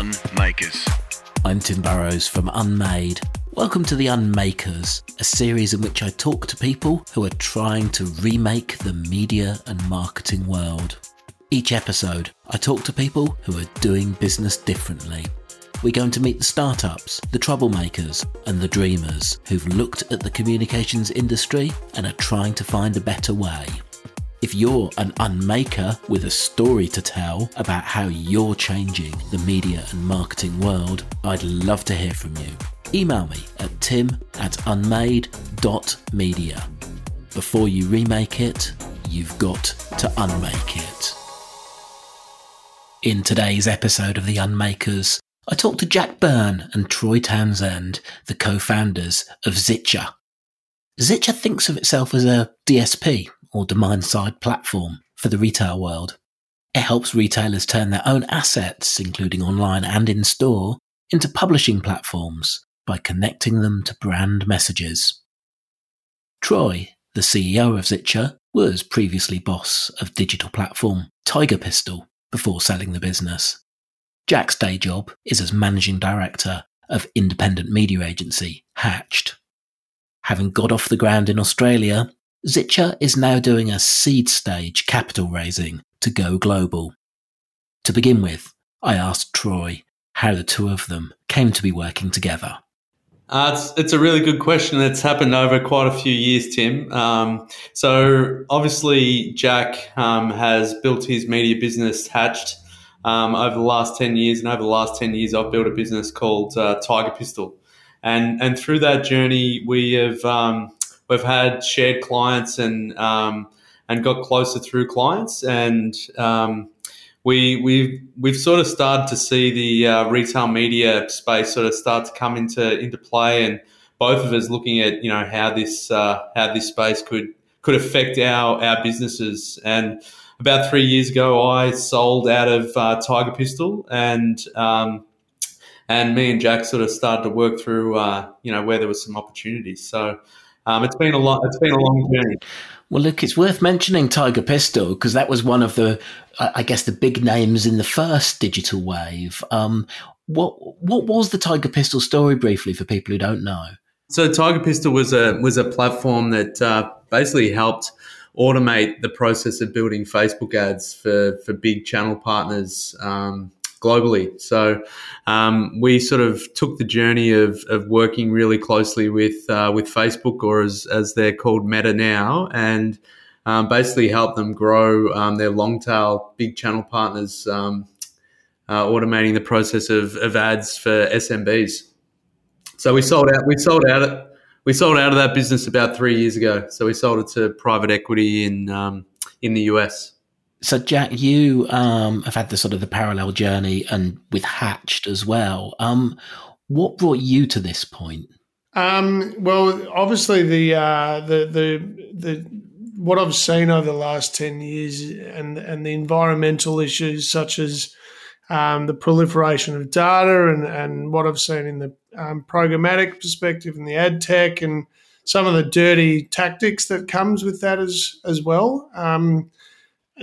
Unmakers. I'm Tim Burrowes from Unmade. Welcome to The Unmakers, a series in which I talk to people who are trying to remake the media and marketing world. Each episode, I talk to people who are doing business differently. We're going to meet the startups, the troublemakers, and the dreamers who've looked at the communications industry and are trying to find a better way. If you're an unmaker with a story to tell about how you're changing the media and marketing world, I'd love to hear from you. Email me at tim at unmade.media. Before you remake it, you've got to unmake it. In today's episode of The Unmakers, I talked to Jack Byrne and Troy Townsend, the co founders of Zitcha. Zitcha thinks of itself as a DSP, or demand side platform for the retail world. It helps retailers turn their own assets, including online and in store, into publishing platforms by connecting them to brand messages. Troy, the CEO of Zitcha, was previously boss of digital platform Tiger Pistol before selling the business. Jack's day job is as managing director of independent media agency Hatched. Having got off the ground in Australia, Zitcha is now doing a seed stage capital raising to go global. To begin with, I asked Troy how the two of them came to be working together. Uh, it's, it's a really good question. It's happened over quite a few years, Tim. Um, so, obviously, Jack um, has built his media business hatched um, over the last 10 years. And over the last 10 years, I've built a business called uh, Tiger Pistol. And, and through that journey, we have um, we've had shared clients and um, and got closer through clients, and um, we we've we've sort of started to see the uh, retail media space sort of start to come into into play, and both of us looking at you know how this uh, how this space could could affect our our businesses and. About three years ago, I sold out of uh, Tiger Pistol, and um, and me and Jack sort of started to work through, uh, you know, where there was some opportunities. So um, it's been a long, it's been a long journey. Well, look, it's worth mentioning Tiger Pistol because that was one of the, I guess, the big names in the first digital wave. Um, what what was the Tiger Pistol story briefly for people who don't know? So Tiger Pistol was a was a platform that uh, basically helped automate the process of building Facebook ads for for big channel partners. Um, globally. So um, we sort of took the journey of, of working really closely with uh, with Facebook, or as, as they're called Meta now, and um, basically help them grow um, their long tail big channel partners, um, uh, automating the process of, of ads for SMBs. So we sold out. We sold out. We sold out of that business about three years ago. So we sold it to private equity in um, in the US. So, Jack, you um, have had the sort of the parallel journey, and with Hatched as well. Um, what brought you to this point? Um, well, obviously the uh, the the the what I've seen over the last ten years, and and the environmental issues such as um, the proliferation of data, and and what I've seen in the um, programmatic perspective and the ad tech, and some of the dirty tactics that comes with that as as well. Um,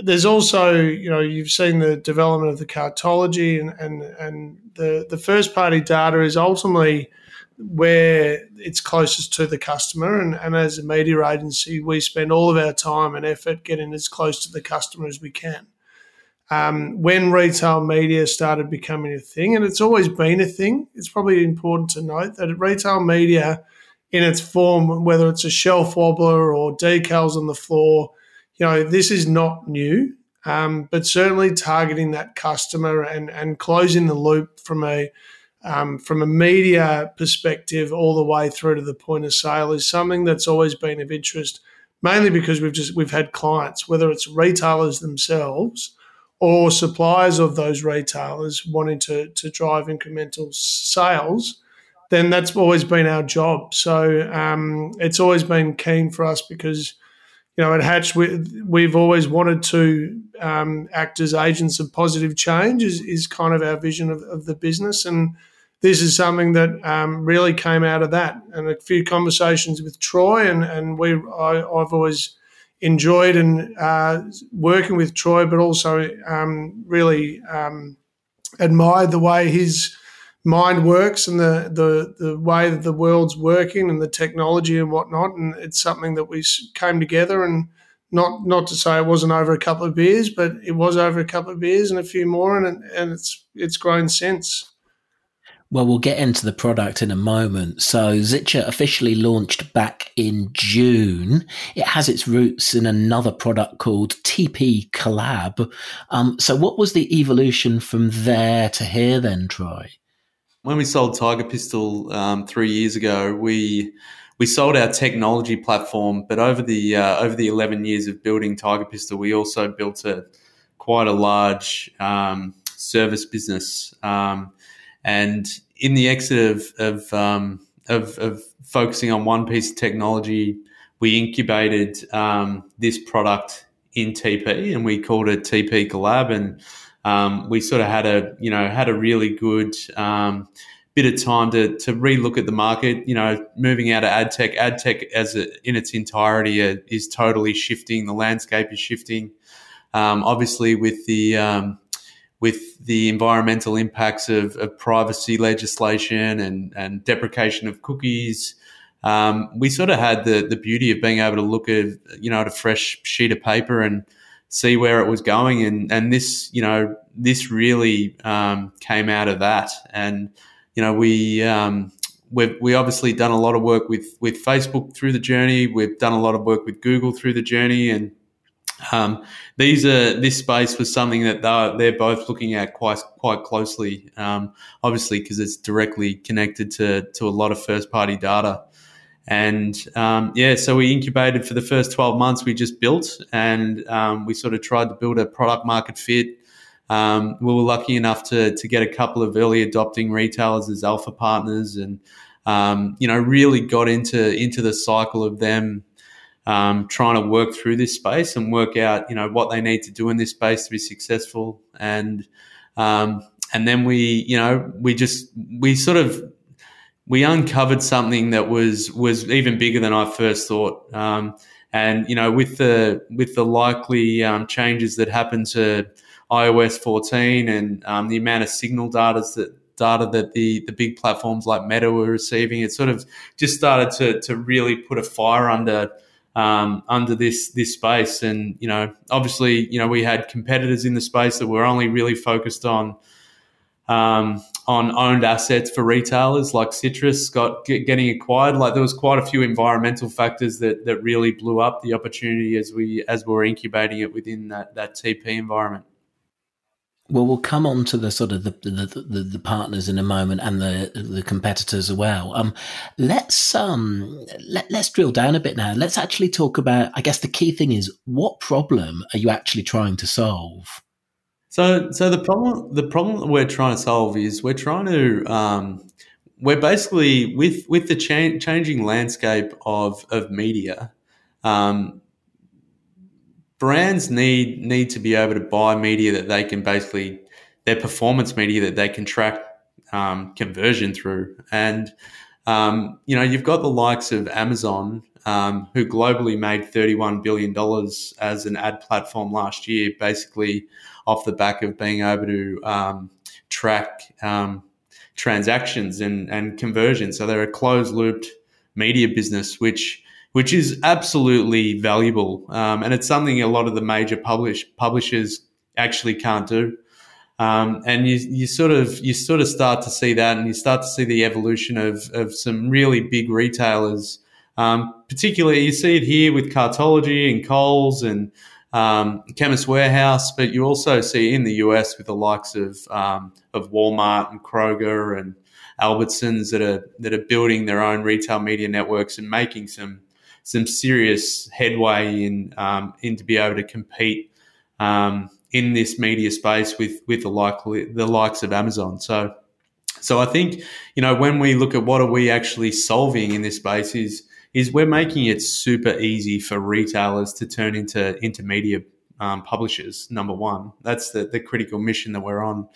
there's also, you know, you've seen the development of the cartology and, and, and the, the first party data is ultimately where it's closest to the customer. And, and as a media agency, we spend all of our time and effort getting as close to the customer as we can. Um, when retail media started becoming a thing, and it's always been a thing, it's probably important to note that retail media in its form, whether it's a shelf wobbler or decals on the floor, you know, this is not new, um, but certainly targeting that customer and, and closing the loop from a um, from a media perspective all the way through to the point of sale is something that's always been of interest, mainly because we've just we've had clients, whether it's retailers themselves or suppliers of those retailers wanting to to drive incremental sales, then that's always been our job. So um, it's always been keen for us because you know, at Hatch, we, have always wanted to um, act as agents of positive change, is, is kind of our vision of, of the business. And this is something that um, really came out of that. And a few conversations with Troy, and, and we, I, have always enjoyed and uh, working with Troy, but also um, really um, admired the way his mind works and the, the the way that the world's working and the technology and whatnot. And it's something that we came together and not not to say it wasn't over a couple of beers, but it was over a couple of beers and a few more, and and it's it's grown since. Well, we'll get into the product in a moment. So, Zitcha officially launched back in June. It has its roots in another product called TP Collab. Um, so, what was the evolution from there to here then, Troy? When we sold Tiger Pistol um, three years ago, we we sold our technology platform, but over the uh, over the eleven years of building Tiger Pistol, we also built a quite a large um, service business. Um, and in the exit of of, um, of, of focusing on one piece of technology, we incubated um, this product in TP, and we called it TP Collab, and um, we sort of had a you know had a really good um, bit of time to to relook at the market. You know, moving out of ad tech, ad tech as a, in its entirety uh, is totally shifting. The landscape is shifting. Um, obviously, with the um, with the environmental impacts of, of privacy legislation and, and deprecation of cookies. Um, we sort of had the, the beauty of being able to look at, you know, at a fresh sheet of paper and see where it was going. And, and this, you know, this really um, came out of that. And, you know, we, um, we've we obviously done a lot of work with, with Facebook through the journey. We've done a lot of work with Google through the journey and um, these are this space was something that they're, they're both looking at quite quite closely, um, obviously because it's directly connected to to a lot of first party data. And um, yeah, so we incubated for the first 12 months. We just built and um, we sort of tried to build a product market fit. Um, we were lucky enough to, to get a couple of early adopting retailers as alpha partners and, um, you know, really got into, into the cycle of them um, trying to work through this space and work out, you know, what they need to do in this space to be successful. And um, and then we, you know, we just we sort of we uncovered something that was was even bigger than I first thought. Um, and you know, with the with the likely um, changes that happened to iOS 14 and um, the amount of signal data that data that the the big platforms like Meta were receiving, it sort of just started to to really put a fire under um, under this this space. And you know, obviously, you know, we had competitors in the space that were only really focused on um, on owned assets for retailers, like Citrus got get, getting acquired. Like there was quite a few environmental factors that that really blew up the opportunity as we as we were incubating it within that that TP environment. Well, we'll come on to the sort of the, the, the, the, partners in a moment and the the competitors as well. Um, let's um let, let's drill down a bit now. Let's actually talk about. I guess the key thing is what problem are you actually trying to solve? So, so the problem the problem that we're trying to solve is we're trying to um, we're basically with with the cha- changing landscape of of media. Um, brands need need to be able to buy media that they can basically their performance media that they can track um, conversion through. And um, you know, you've got the likes of Amazon, um, who globally made $31 billion as an ad platform last year, basically off the back of being able to um, track um, transactions and, and conversion. So they're a closed looped media business, which which is absolutely valuable. Um, and it's something a lot of the major publish, publishers actually can't do. Um, and you, you sort of you sort of start to see that, and you start to see the evolution of, of some really big retailers. Um, particularly, you see it here with Cartology and Coles and um, Chemist Warehouse, but you also see in the US with the likes of um, of Walmart and Kroger and Albertsons that are that are building their own retail media networks and making some some serious headway in um, in to be able to compete um, in this media space with with the likely the likes of Amazon. So so I think you know when we look at what are we actually solving in this space is is we're making it super easy for retailers to turn into media um, publishers. Number one, that's the the critical mission that we're on.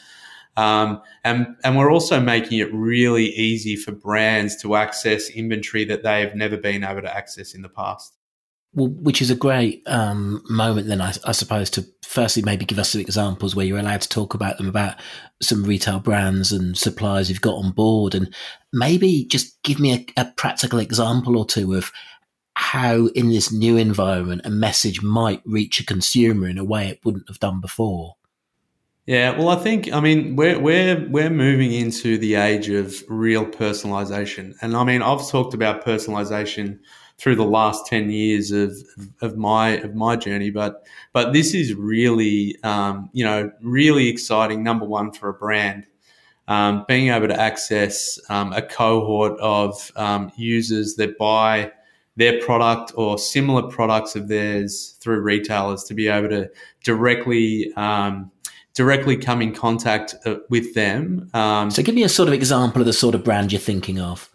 Um, and, and we're also making it really easy for brands to access inventory that they have never been able to access in the past. Well, which is a great um, moment, then I, I, suppose, to firstly maybe give us some examples where you're allowed to talk about them, about some retail brands and suppliers you've got on board, and maybe just give me a, a practical example or two of how, in this new environment, a message might reach a consumer in a way it wouldn't have done before. Yeah, well, I think I mean we're we're we're moving into the age of real personalization, and I mean I've talked about personalization through the last 10 years of, of my of my journey but but this is really um, you know really exciting number one for a brand um, being able to access um, a cohort of um, users that buy their product or similar products of theirs through retailers to be able to directly um, directly come in contact uh, with them. Um, so, give me a sort of example of the sort of brand you're thinking of.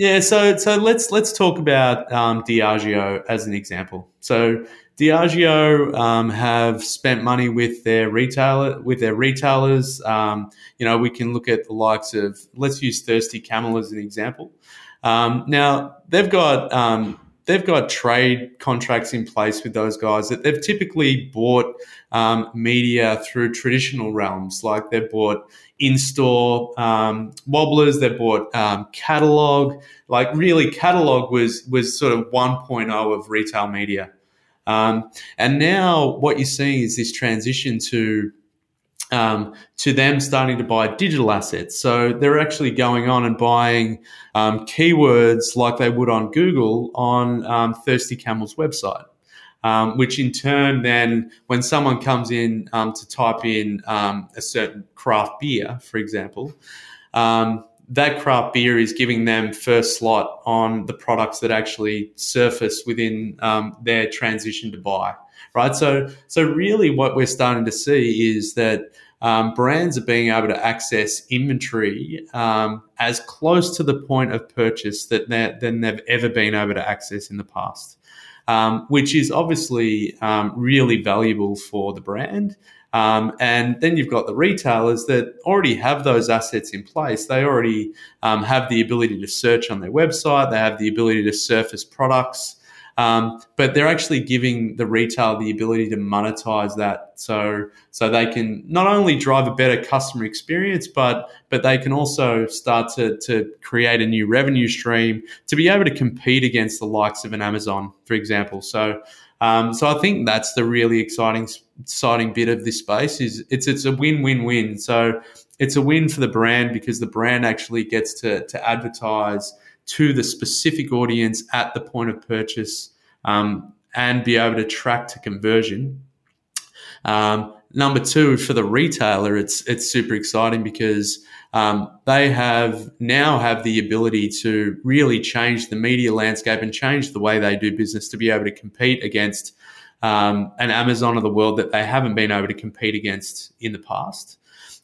Yeah, so so let's let's talk about um, Diageo as an example. So Diageo um, have spent money with their retailer with their retailers. Um, you know, we can look at the likes of let's use Thirsty Camel as an example. Um, now they've got um, they've got trade contracts in place with those guys that they've typically bought um, media through traditional realms, like they've bought in-store um, wobblers, they've bought um, catalog. Like really, catalog was was sort of 1.0 of retail media, um, and now what you're seeing is this transition to um, to them starting to buy digital assets. So they're actually going on and buying um, keywords like they would on Google on um, Thirsty Camel's website. Um, which in turn, then when someone comes in um, to type in um, a certain craft beer, for example, that craft beer is giving them first slot on the products that actually surface within their transition to buy right? So, so really, what we're starting to see is that um, brands are being able to access inventory um, as close to the point of purchase that than they've ever been able to access in the past, um, which is obviously um, really valuable for the brand. Um, and then you've got the retailers that already have those assets in place. They already um, have the ability to search on their website. They have the ability to surface products. Um, but they're actually giving the retail the ability to monetize that, so so they can not only drive a better customer experience, but but they can also start to to create a new revenue stream to be able to compete against the likes of an Amazon, for example. So. Um, so I think that's the really exciting exciting bit of this space is it's it's a win win win. So it's a win for the brand because the brand actually gets to to advertise to the specific audience at the point of purchase um, and be able to track to conversion. Um, number two, for the retailer, it's it's super exciting because um, they have now have the ability to really change the media landscape and change the way they do business to be able to compete against um, an Amazon of the world that they haven't been able to compete against in the past.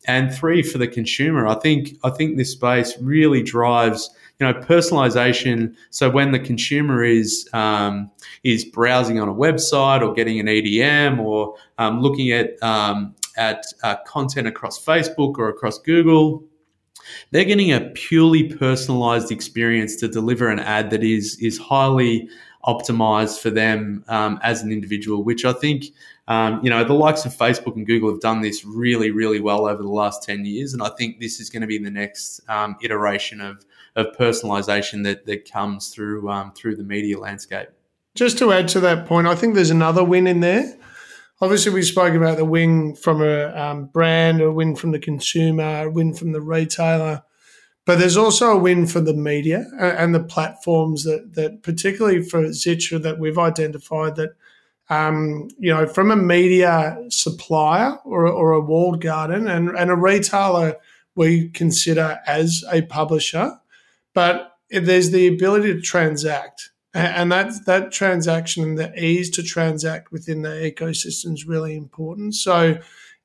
And three, for the consumer, I think I think this space really drives you know personalization. So when the consumer is um, is browsing on a website or getting an EDM or um, looking at um, at uh, content across Facebook or across Google, they're getting a purely personalized experience to deliver an ad that is is highly optimized for them um, as an individual, which I think, um, you know, the likes of Facebook and Google have done this really, really well over the last 10 years. And I think this is going to be the next um, iteration of of personalization that that comes through um, through the media landscape. Just to add to that point, I think there's another win in there. Obviously, we spoke about the win from a um, brand, a win from the consumer, a win from the retailer, but there's also a win for the media and the platforms that, that particularly for Zitcha, that we've identified that, um, you know, from a media supplier or, or a walled garden and, and a retailer we consider as a publisher, but there's the ability to transact. And that, that transaction and the ease to transact within the ecosystem is really important. So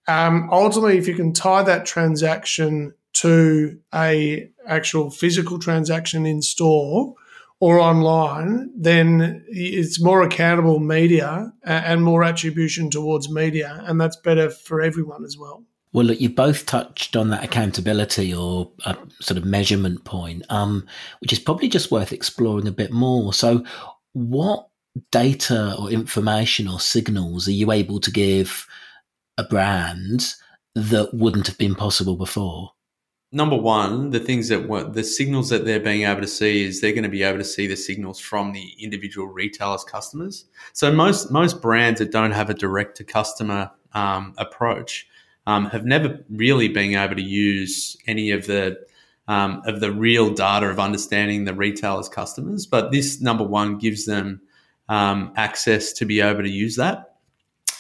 um, ultimately, if you can tie that transaction to a actual physical transaction in store or online, then it's more accountable media and more attribution towards media, and that's better for everyone as well. Well, look, you both touched on that accountability or a sort of measurement point, um, which is probably just worth exploring a bit more. So, what data or information or signals are you able to give a brand that wouldn't have been possible before? Number one, the things that were, the signals that they're being able to see is they're going to be able to see the signals from the individual retailers' customers. So most most brands that don't have a direct to customer um, approach um, have never really been able to use any of the um, of the real data of understanding the retailers' customers. But this number one gives them um, access to be able to use that,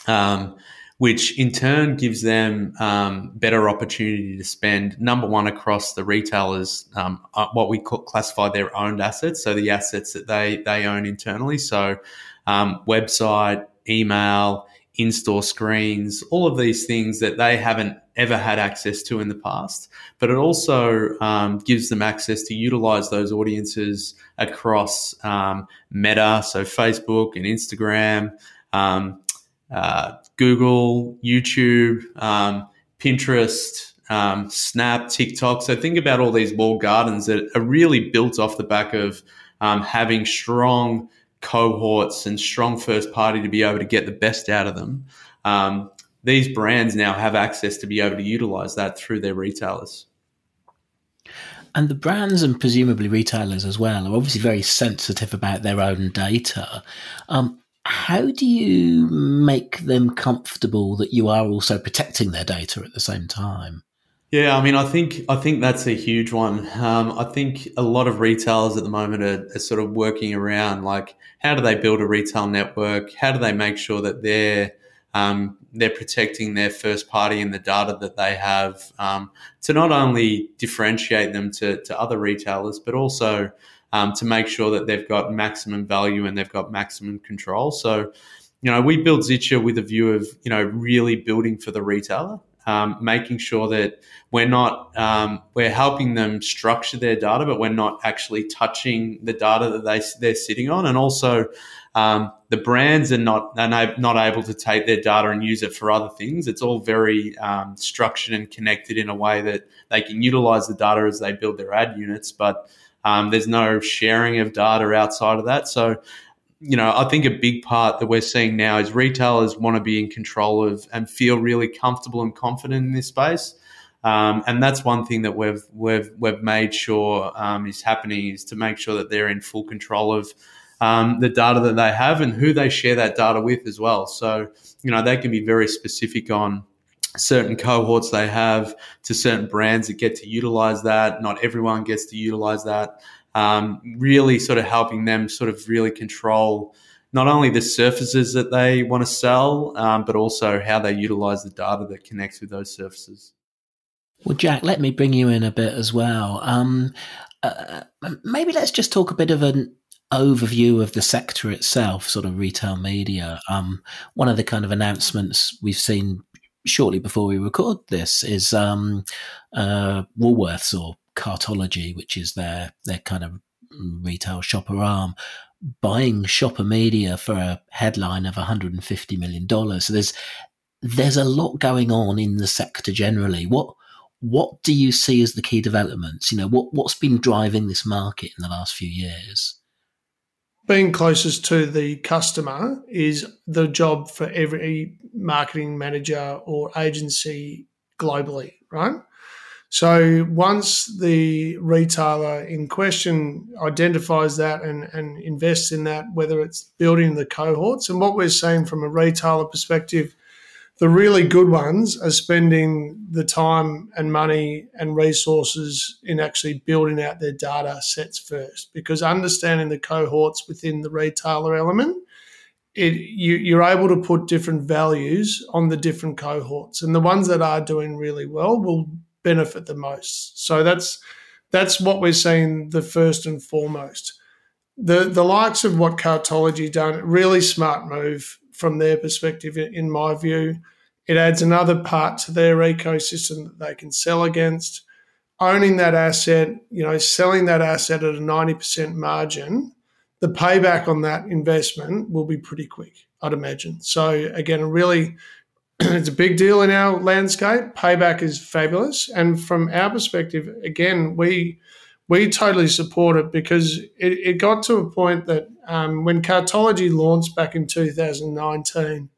um, which in turn gives them um, better opportunity to spend. Number one across the retailers, um, uh, what we classify their owned assets, so the assets that they they own internally. So website, email, in-store screens, all of these things that they haven't ever had access to in the past. But it also um, gives them access to utilize those audiences across um, Meta, so Facebook and Instagram, um, uh, Google, YouTube, um, Pinterest, um, Snap, TikTok. So think about all these walled gardens that are really built off the back of um, having strong cohorts and strong first party to be able to get the best out of them. Um, these brands now have access to be able to utilize that through their retailers. And the brands and presumably retailers as well are obviously very sensitive about their own data. Um, how do you make them comfortable that you are also protecting their data at the same time? Yeah, I mean, I think I think that's a huge one. Um, I think a lot of retailers at the moment are, are, sort of working around like how do they build a retail network? How do they make sure that they're um, they're protecting their first party and the data that they have um, to not only differentiate them to, to other retailers, but also um, to make sure that they've got maximum value and they've got maximum control. So, you know, we build Zitcha with a view of you know really building for the retailer um, making sure that we're not um, we're helping them structure their data, but we're not actually touching the data that they they're sitting on, and also um, the brands are not are not able to take their data and use it for other things. It's all very um, structured and connected in a way that they can utilize the data as they build their ad units, but um, there's no sharing of data outside of that. So you know, I think a big part that we're seeing now is retailers want to be in control of and feel really comfortable and confident in this space. Um, and that's one thing that we've we've we've made sure um, is happening is to make sure that they're in full control of um, the data that they have and who they share that data with as well. So you know they can be very specific on certain cohorts they have to certain brands that get to utilize that. Not everyone gets to utilize that um, really sort of helping them sort of really control not only the surfaces that they want to sell, um, but also how they utilize the data that connects with those surfaces. Well, Jack, let me bring you in a bit as well. Um, uh, maybe let's just talk a bit of an overview of the sector itself, sort of retail media. Um, one of the kind of announcements we've seen shortly before we record this is um, uh, Woolworths or Cartology, which is their their kind of retail shopper arm, buying shopper media for a headline of 150 million dollars. So there's there's a lot going on in the sector generally. What what do you see as the key developments? You know, what what's been driving this market in the last few years? Being closest to the customer is the job for every marketing manager or agency globally, right? So once the retailer in question identifies that and, and invests in that, whether it's building the cohorts, and what we're seeing from a retailer perspective, the really good ones are spending the time and money and resources in actually building out their data sets first, because understanding the cohorts within the retailer element it, you, you're able to put different values on the different cohorts, and the ones that are doing really well will benefit the most. So that's that's what we're seeing the first and foremost. The the likes of what Cartology done, really smart move from their perspective, in my view. It adds another part to their ecosystem that they can sell against. Owning that asset, you know, selling that asset at a 90% margin, the payback on that investment will be pretty quick, I'd imagine. So again, a really it's a big deal in our landscape. Payback is fabulous, and from our perspective, again, we we totally support it because it, it got to a point that um, when Cartology launched back in 2019,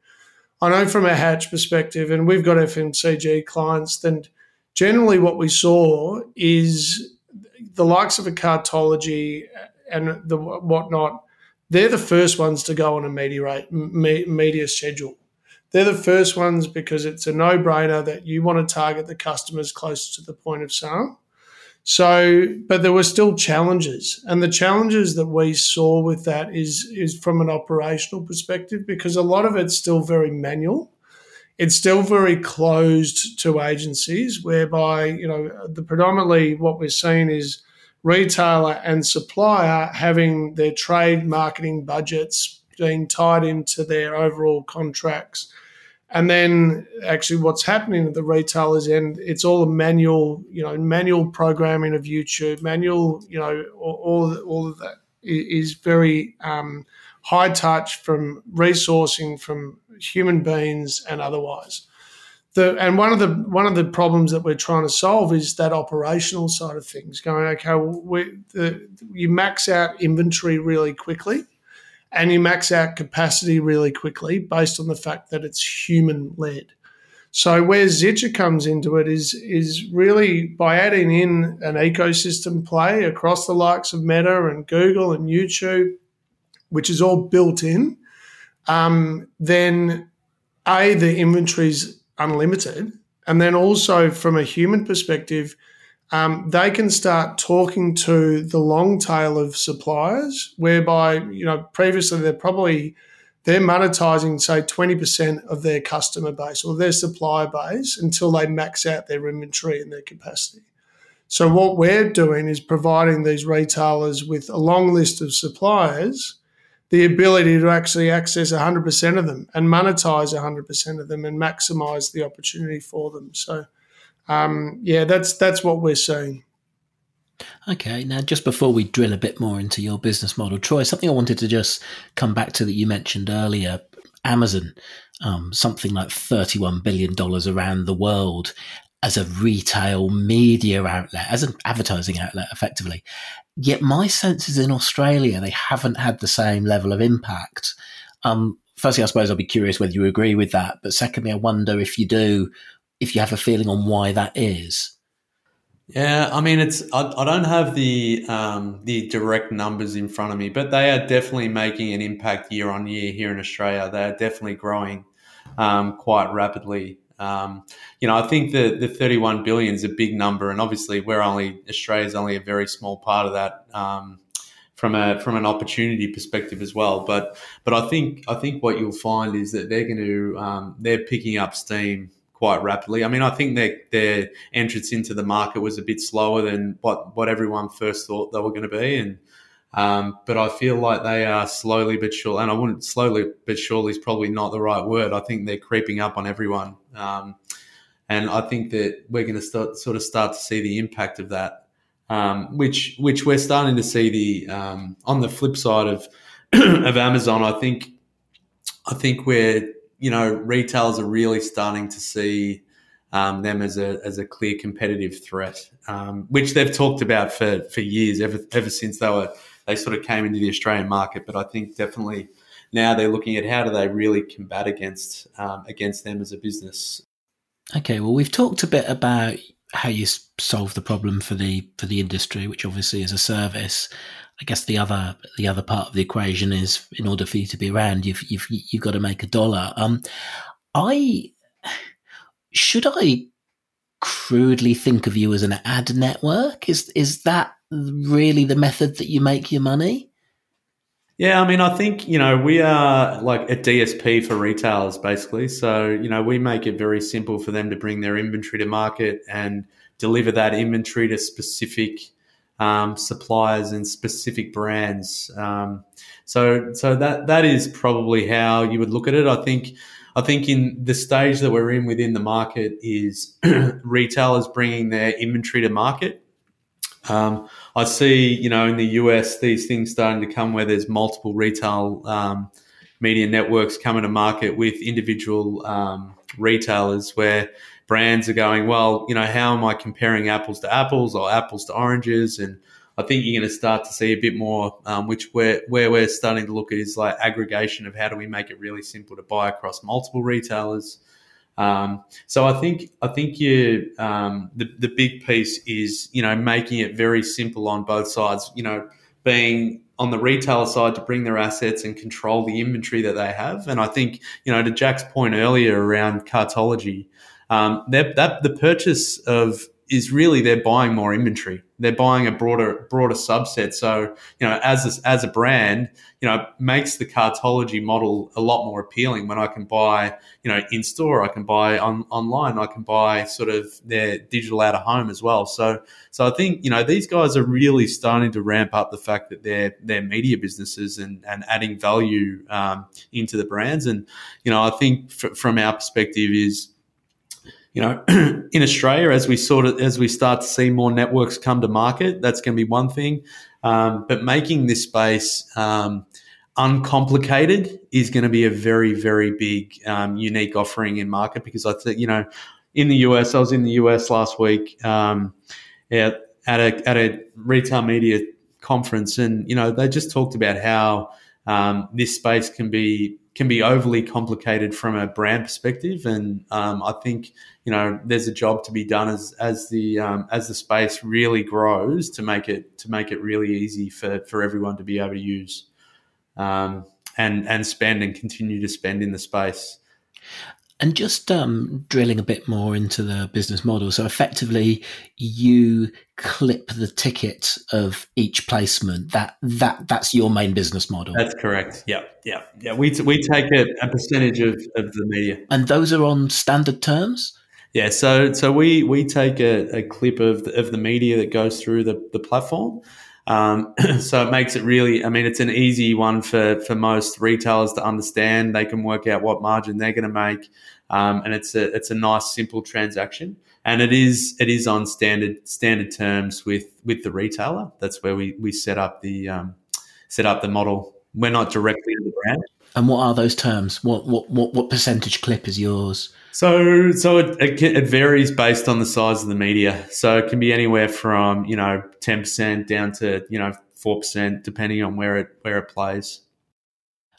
I know from a Hatch perspective, and we've got FMCG clients, then generally what we saw is the likes of a Cartology and the whatnot, they're the first ones to go on a media rate, media schedule. They're the first ones because it's a no-brainer that you want to target the customers close to the point of sale. So, but there were still challenges, and the challenges that we saw with that is is from an operational perspective because a lot of it's still very manual. It's still very closed to agencies, whereby you know the predominantly what we're seeing is retailer and supplier having their trade marketing budgets being tied into their overall contracts and then actually what's happening at the retailers end, it's all a manual, you know, manual programming of YouTube, manual, you know, all, all of that is very um, high touch from resourcing from human beings and otherwise. The, and one of the one of the problems that we're trying to solve is that operational side of things. Going okay, well, we, the, you max out inventory really quickly, and you max out capacity really quickly based on the fact that it's human led. So where Zitcha comes into it is is really by adding in an ecosystem play across the likes of Meta and Google and YouTube, which is all built in. Um, then a the inventory is unlimited, and then also from a human perspective, um, they can start talking to the long tail of suppliers, whereby you know previously they're probably they're monetizing say 20% of their customer base or their supplier base until they max out their inventory and their capacity. So what we're doing is providing these retailers with a long list of suppliers the ability to actually access 100% of them and monetize 100% of them and maximize the opportunity for them. So um, yeah, that's that's what we're seeing. Okay, now just before we drill a bit more into your business model, Troy, something I wanted to just come back to that you mentioned earlier Amazon, um, something like $31 billion around the world as a retail media outlet, as an advertising outlet, effectively. Yet my sense is in Australia, they haven't had the same level of impact. Um, firstly, I suppose I'll be curious whether you agree with that. But secondly, I wonder if you do, if you have a feeling on why that is. Yeah, I mean, it's I, I don't have the um, the direct numbers in front of me, but they are definitely making an impact year on year here in Australia. They are definitely growing um, quite rapidly. Um, you know, I think the the 31 billion is a big number, and obviously, we're only Australia's only a very small part of that um, from a from an opportunity perspective as well. But but I think I think what you'll find is that they're going to um, they're picking up steam quite rapidly. I mean, I think their their entrance into the market was a bit slower than what what everyone first thought they were going to be, and um, but I feel like they are slowly but surely, and I wouldn't slowly but surely is probably not the right word. I think they're creeping up on everyone, um, and I think that we're going to start sort of start to see the impact of that, um, which which we're starting to see the um, on the flip side of of Amazon. I think I think we're you know, retailers are really starting to see um, them as a as a clear competitive threat, um, which they've talked about for for years, ever ever since they were they sort of came into the Australian market. But I think definitely now they're looking at how do they really combat against um, against them as a business. Okay, well, we've talked a bit about how you solve the problem for the for the industry, which obviously is a service. I guess the other the other part of the equation is in order for you to be around, you've you've you've got to make a dollar. Um, I should I crudely think of you as an ad network? Is is that really the method that you make your money? Yeah, I mean, I think you know we are like a DSP for retailers, basically. So you know we make it very simple for them to bring their inventory to market and deliver that inventory to specific um, suppliers and specific brands. Um, so so that that is probably how you would look at it. I think I think in the stage that we're in within the market is retailers bringing their inventory to market. Um, I see, you know, in the US, these things starting to come where there's multiple retail um, media networks coming to market with individual um, retailers where brands are going, well, you know, how am I comparing apples to apples or apples to oranges? And I think you're going to start to see a bit more, um, which where where we're starting to look at is like aggregation of how do we make it really simple to buy across multiple retailers. Um, so I think I think you um, the the big piece is you know making it very simple on both sides. You know, being on the retailer side to bring their assets and control the inventory that they have. And I think you know to Jack's point earlier around cartology, um, that the purchase of is really they're buying more inventory. They're buying a broader broader subset. So you know, as a, as a brand, you know, makes the cartology model a lot more appealing when I can buy, you know, in store, I can buy on online, I can buy sort of their digital out of home as well. So so I think you know these guys are really starting to ramp up the fact that they're they're media businesses and and adding value um, into the brands. And you know, I think f- from our perspective is you know, in Australia, as we sort of as we start to see more networks come to market, that's going to be one thing. Um, but making this space um, uncomplicated is going to be a very, very big, um, unique offering in market because I think you know, in the US, I was in the US last week um, at, at a at a retail media conference, and you know, they just talked about how um, this space can be can be overly complicated from a brand perspective, and um, I think you know there's a job to be done as as the um, as the space really grows to make it to make it really easy for for everyone to be able to use um, and and spend and continue to spend in the space. And just um, drilling a bit more into the business model. So effectively, you clip the ticket of each placement. That that that's your main business model. That's correct. Yeah, yeah, yeah. We t- we take a, a percentage of, of the media, and those are on standard terms. Yeah, so so we we take a, a clip of the, of the media that goes through the the platform. Um, so it makes it really, I mean, it's an easy one for, for most retailers to understand. They can work out what margin they're going to make. Um, and it's a, it's a nice, simple transaction. And it is, it is on standard, standard terms with, with the retailer. That's where we, we set up the, um, set up the model. We're not directly in the brand. And what are those terms? What, what, what, what percentage clip is yours? So, so it, it, it, varies based on the size of the media. So it can be anywhere from you know ten percent down to you know four percent, depending on where it where it plays.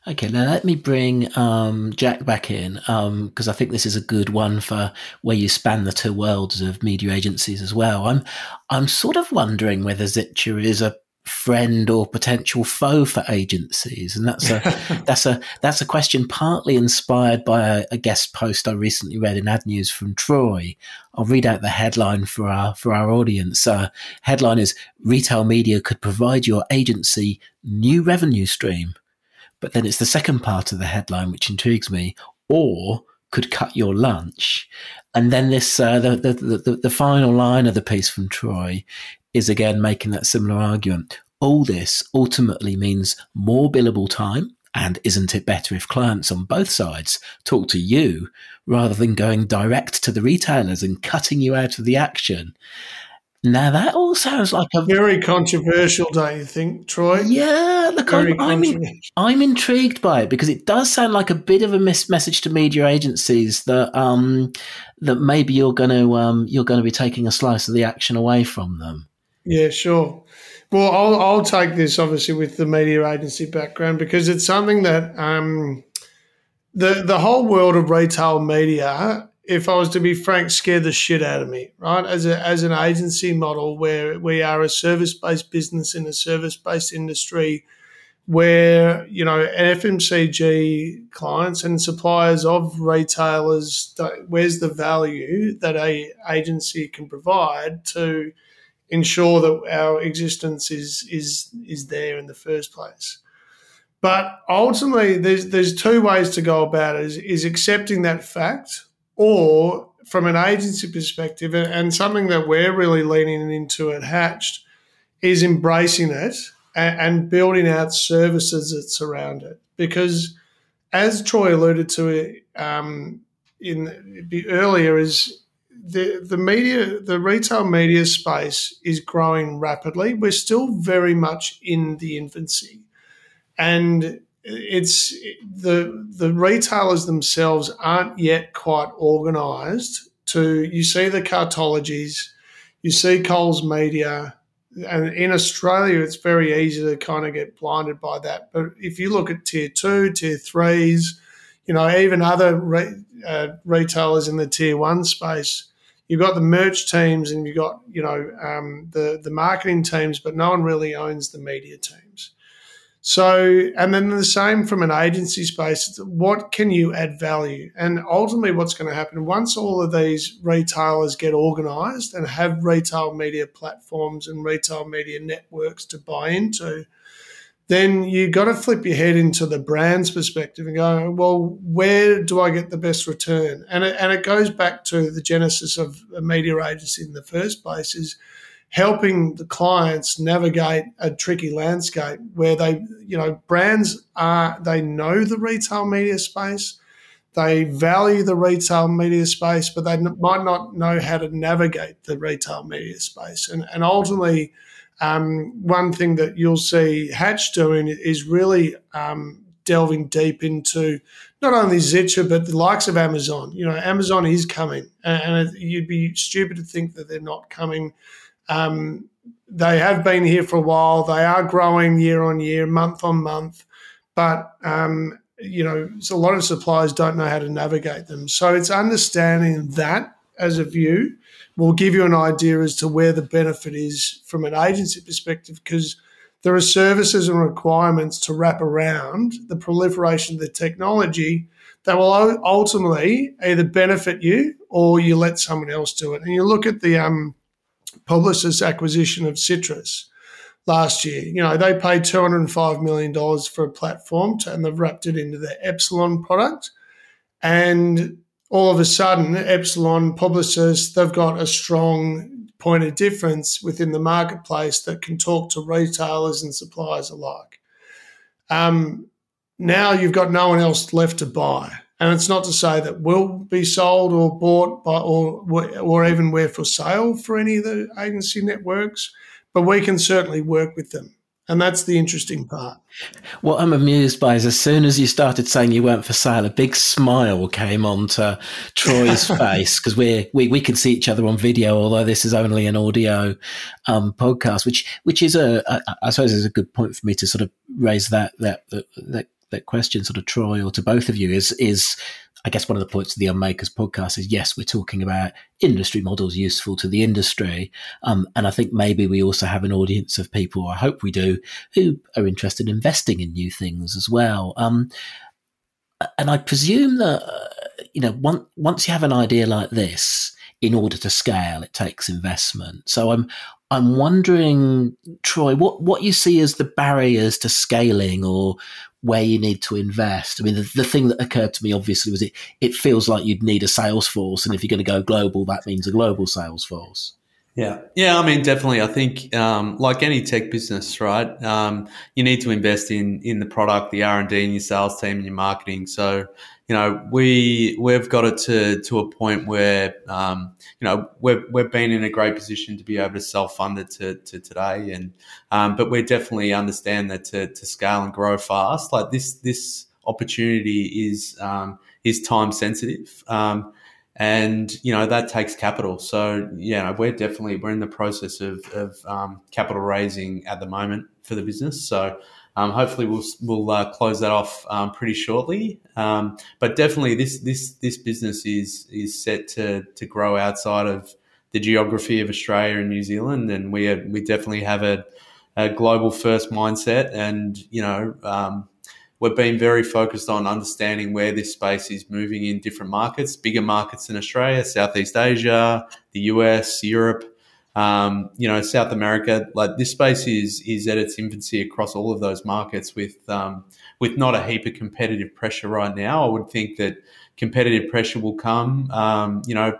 Okay, now let me bring um, Jack back in because um, I think this is a good one for where you span the two worlds of media agencies as well. I'm I'm sort of wondering whether Zitcha is a friend or potential foe for agencies and that's a that's a that's a question partly inspired by a, a, guest post i recently read in ad news from troy. I'll read out the headline for our for our audience. Uh, headline is retail media could provide your agency new revenue stream but then it's the second part of the headline which intrigues me or could cut your lunch and then this uh, the, the, the the final line of the piece from troy is again making that similar argument. All this ultimately means more billable time. And isn't it better if clients on both sides talk to you rather than going direct to the retailers and cutting you out of the action? Now that all sounds like a very controversial, don't you think, Troy? Yeah, look, I'm, I'm, in, I'm, intrigued by it because it does sound like a bit of a mis- message to media agencies that um, that maybe you're going to um, you're going to be taking a slice of the action away from them. Yeah, sure. Well, I'll, I'll take this obviously with the media agency background because it's something that um, the the whole world of retail media, if I was to be frank, scare the shit out of me. Right, as a as an agency model where we are a service based business in a service based industry, where you know FMCG clients and suppliers of retailers, where's the value that a agency can provide to ensure that our existence is is is there in the first place. But ultimately, there's there's two ways to go about it: is, is accepting that fact, or from an agency perspective, and something that we're really leaning into at Hatched is embracing it and, building out services that surround it. Because, as Troy alluded to um, in earlier, is the the media, the retail media space is growing rapidly. We're still very much in the infancy, and it's the the retailers themselves aren't yet quite organised. To you see the cartologies, you see Coles Media, and in Australia, it's very easy to kind of get blinded by that. But if you look at tier two, tier threes, you know, even other re- uh, retailers in the tier one space, you've got the merch teams and you've got, you know, um, the, the marketing teams, but no one really owns the media teams. So, and then the same from an agency space, what can you add value? And ultimately, what's going to happen once all of these retailers get organized and have retail media platforms and retail media networks to buy into, then you've got to flip your head into the brand's perspective and go, well, where do I get the best return? And it, and it goes back to the genesis of a media agency in the first place is helping the clients navigate a tricky landscape where they, you know, brands are, they know the retail media space, they value the retail media space, but they might not know how to navigate the retail media space. And, and ultimately, um, one thing that you'll see Hatched doing is really um, delving deep into not only Zitcha, but the likes of Amazon. You know, Amazon is coming, and, you'd be stupid to think that they're not coming. Um, they have been here for a while. They are growing year on year, month on month, but um, you know, a lot of suppliers don't know how to navigate them. So it's understanding that as a view will give you an idea as to where the benefit is from an agency perspective because there are services and requirements to wrap around the proliferation of the technology that will ultimately either benefit you or you let someone else do it. And you look at the um, Publicis acquisition of Citrus last year. You know, they paid $205 million for a platform to, and they've wrapped it into their Epsilon product. And all of a sudden, Epsilon Publicis, they've got a strong point of difference within the marketplace that can talk to retailers and suppliers alike. Um, now you've got no one else left to buy. And it's not to say that will be sold or bought by or or even we're for sale for any of the agency networks, but we can certainly work with them. And that's the interesting part. What I'm amused by is as soon as you started saying you weren't for sale, a big smile came onto Troy's face because we we we can see each other on video, although this is only an audio um, podcast, which which is a, a I suppose is a good point for me to sort of raise that that that that question, sort of Troy, or to both of you, is is I guess one of the points of the Unmakers podcast is yes, we're talking about industry models useful to the industry. Um, and I think maybe we also have an audience of people, I hope we do, who are interested in investing in new things as well. Um, and I presume that, uh, you know, one, once you have an idea like this, in order to scale, it takes investment. So I'm, I'm wondering, Troy, what, what you see as the barriers to scaling or where you need to invest. I mean, the, the, thing that occurred to me obviously was it it feels like you'd need a sales force, and if you're going to go global, that means a global sales force. Yeah, yeah. I mean, definitely. I think, um, like any tech business, right? Um, you need to invest in in the product, the R and D, and your sales team, and your marketing. So, you know, we we've got it to to a point where um, you know we've we've been in a great position to be able to self fund it to, to today, and um, but we definitely understand that to, to scale and grow fast, like this this opportunity is um, is time sensitive. Um, and you know that takes capital. So yeah, we're definitely we're in the process of, of um, capital raising at the moment for the business. So um, hopefully, we'll we'll uh, close that off um, pretty shortly. Um, but definitely, this this this business is is set to to grow outside of the geography of Australia and New Zealand, and we are, we definitely have a, a global first mindset. And you know, um, we've been very focused on understanding where this space is moving in different markets, bigger markets in Australia, Southeast Asia, the US, Europe um, you know, South America, like this space is is at its infancy across all of those markets with um, with not a heap of competitive pressure right now. I would think that competitive pressure will come, um, you know,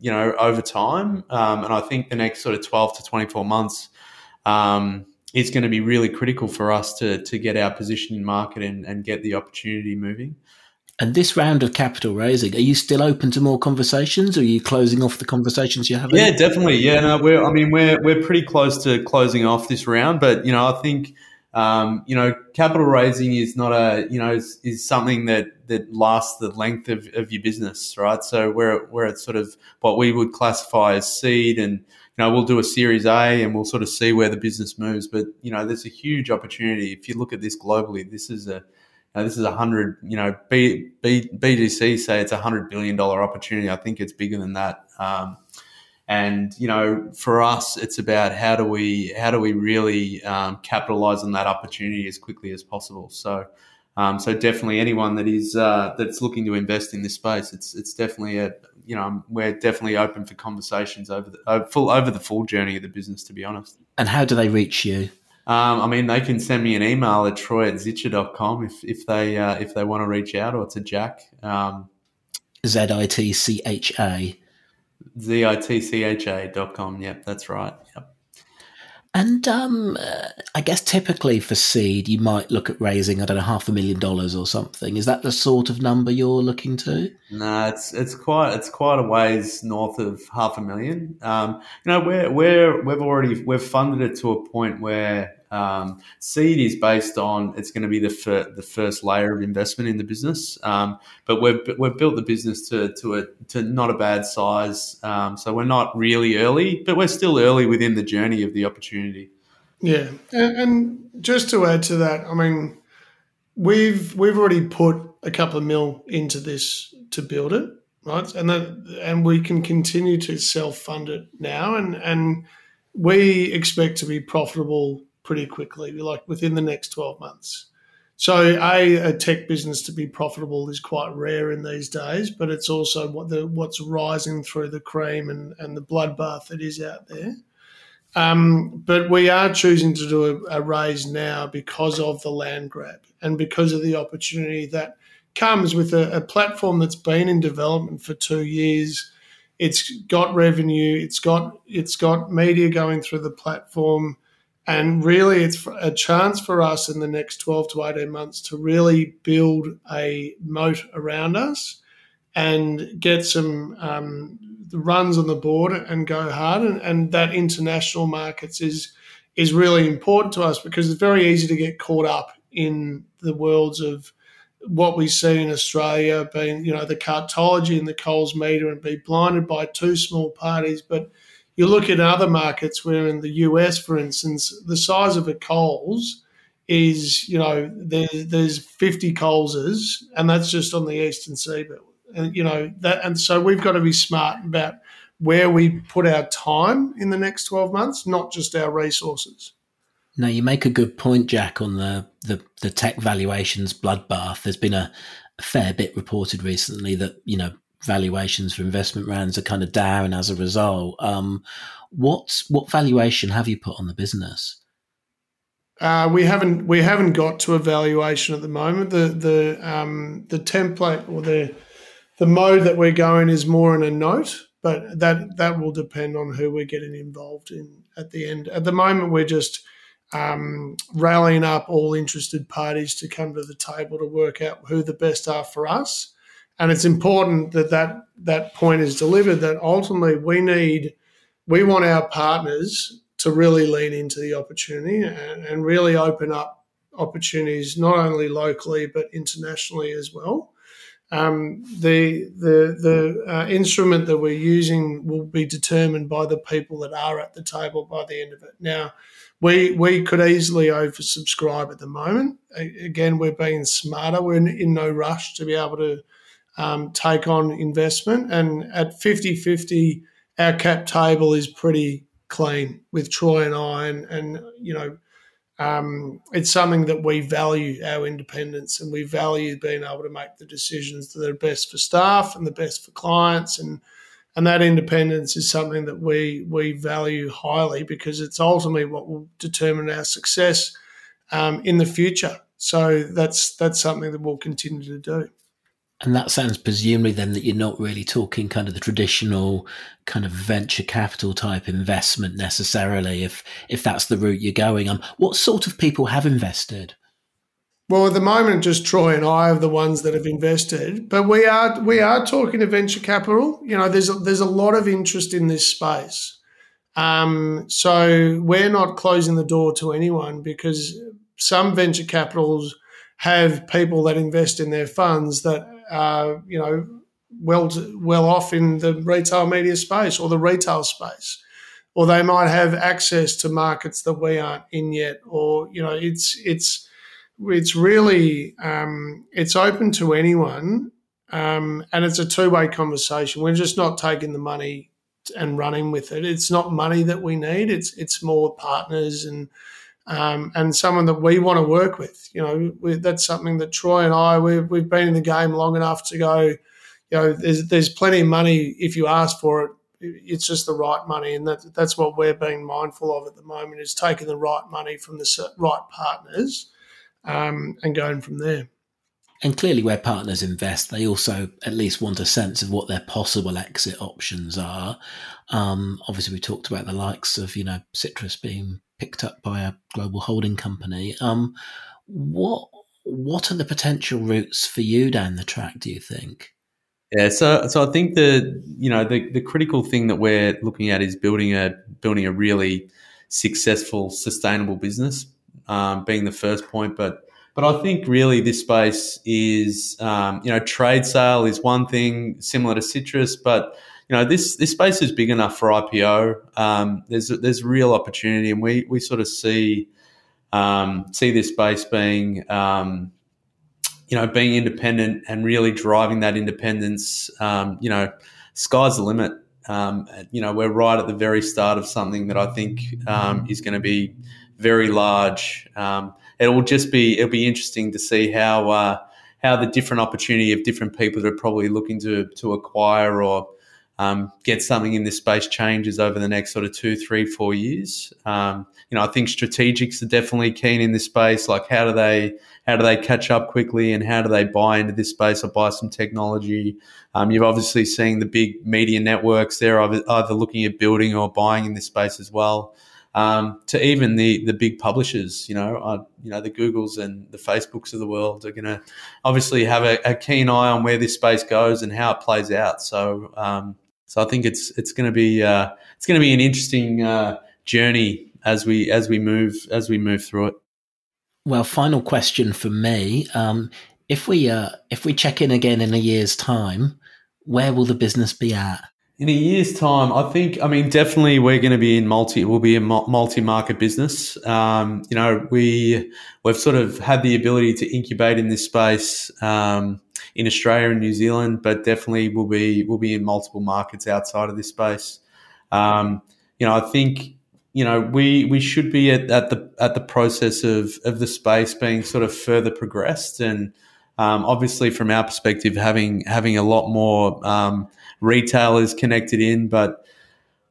you know, over time, um, and I think the next sort of twelve to twenty four months um, is going to be really critical for us to to get our position in market and, and get the opportunity moving. And this round of capital raising, are you still open to more conversations? Or are you closing off the conversations you're having? Yeah, definitely. Yeah, no, we're. I mean, we're we're pretty close to closing off this round, but you know, I think um, you know, capital raising is not a you know is, is something that that lasts the length of, of your business, right? So we're we're at sort of what we would classify as seed and you know, we'll do a Series A and we'll sort of see where the business moves. But you know, there's a huge opportunity if you look at this globally. This is a know, this is a hundred, you know, B, B, BDC say it's a hundred billion dollar opportunity. I think it's bigger than that. Um, and you know, for us, it's about how do we how do we really um, capitalize on that opportunity as quickly as possible. So, um, so definitely anyone that is uh, that's looking to invest in this space, it's it's definitely a you know we're definitely open for conversations over the over, full over the full journey of the business. To be honest. And how do they reach you? Um, I mean, they can send me an email at troy at zitcha.com if, if they uh, if they want to reach out or to Jack. Um, Z I T C H A Z-I-T-C-H-A.com. Yep, that's right. Yep. And um, uh, I guess typically for seed, you might look at raising, I don't know, half a million dollars or something. Is that the sort of number you're looking to? No, it's it's quite it's quite a ways north of half a million. Um, you know, we're we're we've already we've funded it to a point where um, seed is based on it's going to be the fir- the first layer of investment in the business, um, but we've we've built the business to to a to not a bad size. Um, so we're not really early, but we're still early within the journey of the opportunity. Yeah, and, and just to add to that, I mean, we've we've already put a couple of mil into this to build it, right? And that and we can continue to self fund it now, and and we expect to be profitable pretty quickly, like within the next 12 months. So, a, a tech business to be profitable is quite rare in these days, but it's also what the what's rising through the cream and, and the bloodbath that is out there. Um, but we are choosing to do a, a raise now because of the land grab and because of the opportunity that comes with a, a platform that's been in development for two years. It's got revenue. It's got it's got media going through the platform. And really, it's a chance for us in the next 12 to 18 months to really build a moat around us and get some um, runs on the board and go hard. And, and, that international markets is is really important to us because it's very easy to get caught up in the worlds of what we see in Australia, being you know the cartology and the Coles meter, and be blinded by two small parties, but you look at other markets where in the US, for instance, the size of a Coles is, you know, there, there's 50 Coleses, and that's just on the eastern seaboard. And, you know, that, and so we've got to be smart about where we put our time in the next 12 months, not just our resources. No, you make a good point, Jack, on the, the, the tech valuations bloodbath. There's been a, a fair bit reported recently that, you know, valuations for investment rounds are kind of down as a result. Um, what what valuation have you put on the business? Uh, we haven't we haven't got to a valuation at the moment. The the um, the template or the the mode that we're going is more in a note, but that that will depend on who we're getting involved in at the end. At the moment, we're just um, rallying up all interested parties to come to the table to work out who the best are for us and it's important that that that point is delivered. That ultimately we need, we want our partners to really lean into the opportunity and, and really open up opportunities not only locally but internationally as well. Um, the the the uh, instrument that we're using will be determined by the people that are at the table by the end of it. Now, we we could easily oversubscribe at the moment. Again, we're being smarter. We're in, in no rush to be able to um, take on investment. And at 50 50, our cap table is pretty clean with Troy and I. And, and you know, um, it's something that we value our independence and we value being able to make the decisions that are best for staff and the best for clients. And, and that independence is something that we, we value highly because it's ultimately what will determine our success um, in the future. So that's that's something that we'll continue to do. And that sounds presumably then that you're not really talking kind of the traditional kind of venture capital type investment necessarily, if if that's the route you're going on. What sort of people have invested? Well, at the moment, just Troy and I are the ones that have invested, but we are we are talking to venture capital. You know, there's a, there's a lot of interest in this space, um, so we're not closing the door to anyone because some venture capitals have people that invest in their funds that are, you know, well well off in the retail media space or the retail space or they might have access to markets that we aren't in yet, or you know, it's it's it's really um, it's open to anyone, um, and it's a two way conversation. We're just not taking the money and running with it. It's not money that we need. It's it's more partners and um, and someone that we want to work with. You know, we, that's something that Troy and I we've, we've been in the game long enough to go. You know, there's there's plenty of money if you ask for it. It's just the right money, and that, that's what we're being mindful of at the moment is taking the right money from the right partners um, and going from there. And clearly, where partners invest, they also at least want a sense of what their possible exit options are. Um, obviously, we talked about the likes of you know Citrus being picked up by a global holding company. Um, what what are the potential routes for you down the track? Do you think? Yeah, so so I think the you know the, the critical thing that we're looking at is building a building a really successful, sustainable business, um, being the first point. But but I think really this space is, um, you know, trade sale is one thing similar to citrus, but you know this this space is big enough for IPO. Um, there's there's real opportunity, and we we sort of see um, see this space being um, you know being independent and really driving that independence. Um, you know, sky's the limit. Um, you know, we're right at the very start of something that I think um, is going to be very large. Um, it will just be it'll be interesting to see how uh, how the different opportunity of different people that are probably looking to to acquire or um, get something in this space changes over the next sort of two, three, four years. Um, you know, I think strategics are definitely keen in this space. Like, how do they how do they catch up quickly, and how do they buy into this space or buy some technology? Um, you've obviously seen the big media networks; they're either looking at building or buying in this space as well um, to even the the big publishers. You know, uh, you know the Googles and the Facebooks of the world are going to obviously have a, a, keen eye on where this space goes and how it plays out. So, um, so I think it's it's going to be uh, it's going to be an interesting uh, journey as we as we move as we move through it. Well, final question for me: um, if we uh, if we check in again in a year's time, where will the business be at? In a year's time, I think, I mean, definitely we're going to be in multi, we'll be a multi-market business. Um, you know, we, we've sort of had the ability to incubate in this space, um, in Australia and New Zealand, but definitely we'll be, we'll be in multiple markets outside of this space. Um, you know, I think, you know, we, we should be at, at the, at the process of, of the space being sort of further progressed and, um, obviously from our perspective, having, having a lot more, um, retailers connected in, but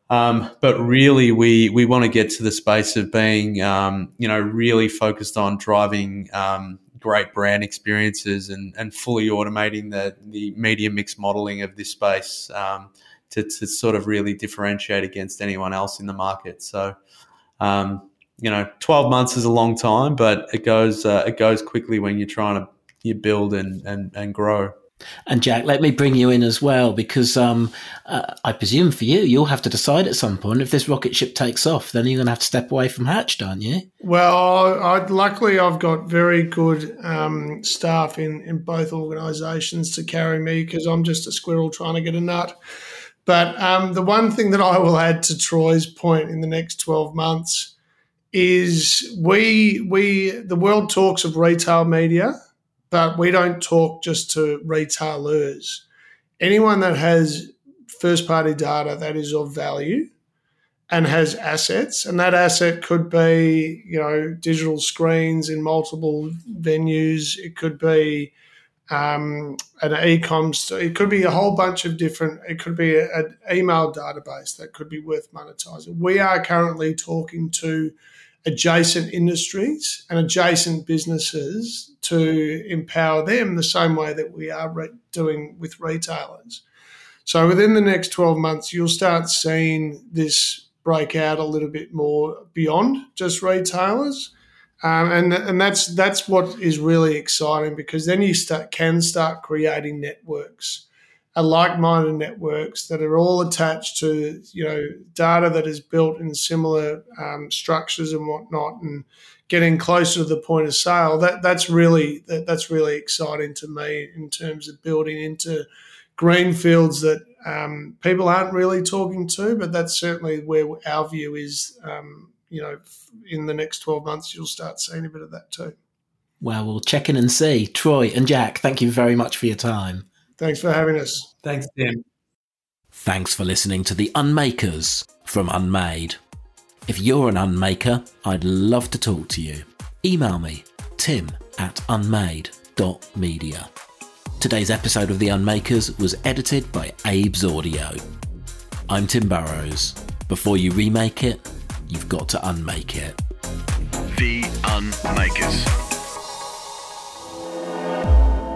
um, but really, we we want to get to the space of being, um, you know, really focused on driving um, great brand experiences and, and fully automating the the media mix modeling of this space um, to to sort of really differentiate against anyone else in the market. So, um, you know, twelve months is a long time, but it goes uh, it goes quickly when you're trying to you build and and, and grow. And Jack, let me bring you in as well because um, uh, I presume for you, you'll have to decide at some point if this rocket ship takes off, then you're going to have to step away from Hatched, aren't you? Well, I, luckily I've got very good um, staff in, in both organisations to carry me because I'm just a squirrel trying to get a nut. But um, the one thing that I will add to Troy's point in the next 12 months is we we the world talks of retail media but we don't talk just to retailers. Anyone that has first party data that is of value and has assets, and that asset could be, you know, digital screens in multiple venues. It could be um, an e-com. It could be a whole bunch of different. It could be an email database that could be worth monetizing. We are currently talking to adjacent industries and adjacent businesses to empower them the same way that we are re- doing with retailers. So within the next 12 months, you'll start seeing this break out a little bit more beyond just retailers. Um, and, and that's that's what is really exciting because then you start can start creating networks are like-minded networks that are all attached to you know data that is built in similar um, structures and whatnot, and getting closer to the point of sale. That that's really that, that's really exciting to me in terms of building into green fields that um, people aren't really talking to, but that's certainly where our view is. Um, you know, in the next 12 months, you'll start seeing a bit of that too. Well, we'll check in and see. Troy and Jack, thank you very much for your time. Thanks for having us. Thanks, Tim. Thanks for listening to The Unmakers from Unmade. If you're an unmaker, I'd love to talk to you. Email me, tim at unmade.media. Today's episode of The Unmakers was edited by Abe's Audio. I'm Tim Burrowes. Before you remake it, you've got to unmake it. The Unmakers.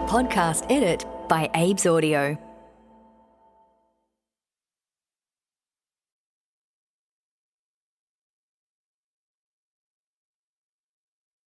Podcast edit by Abe's Audio.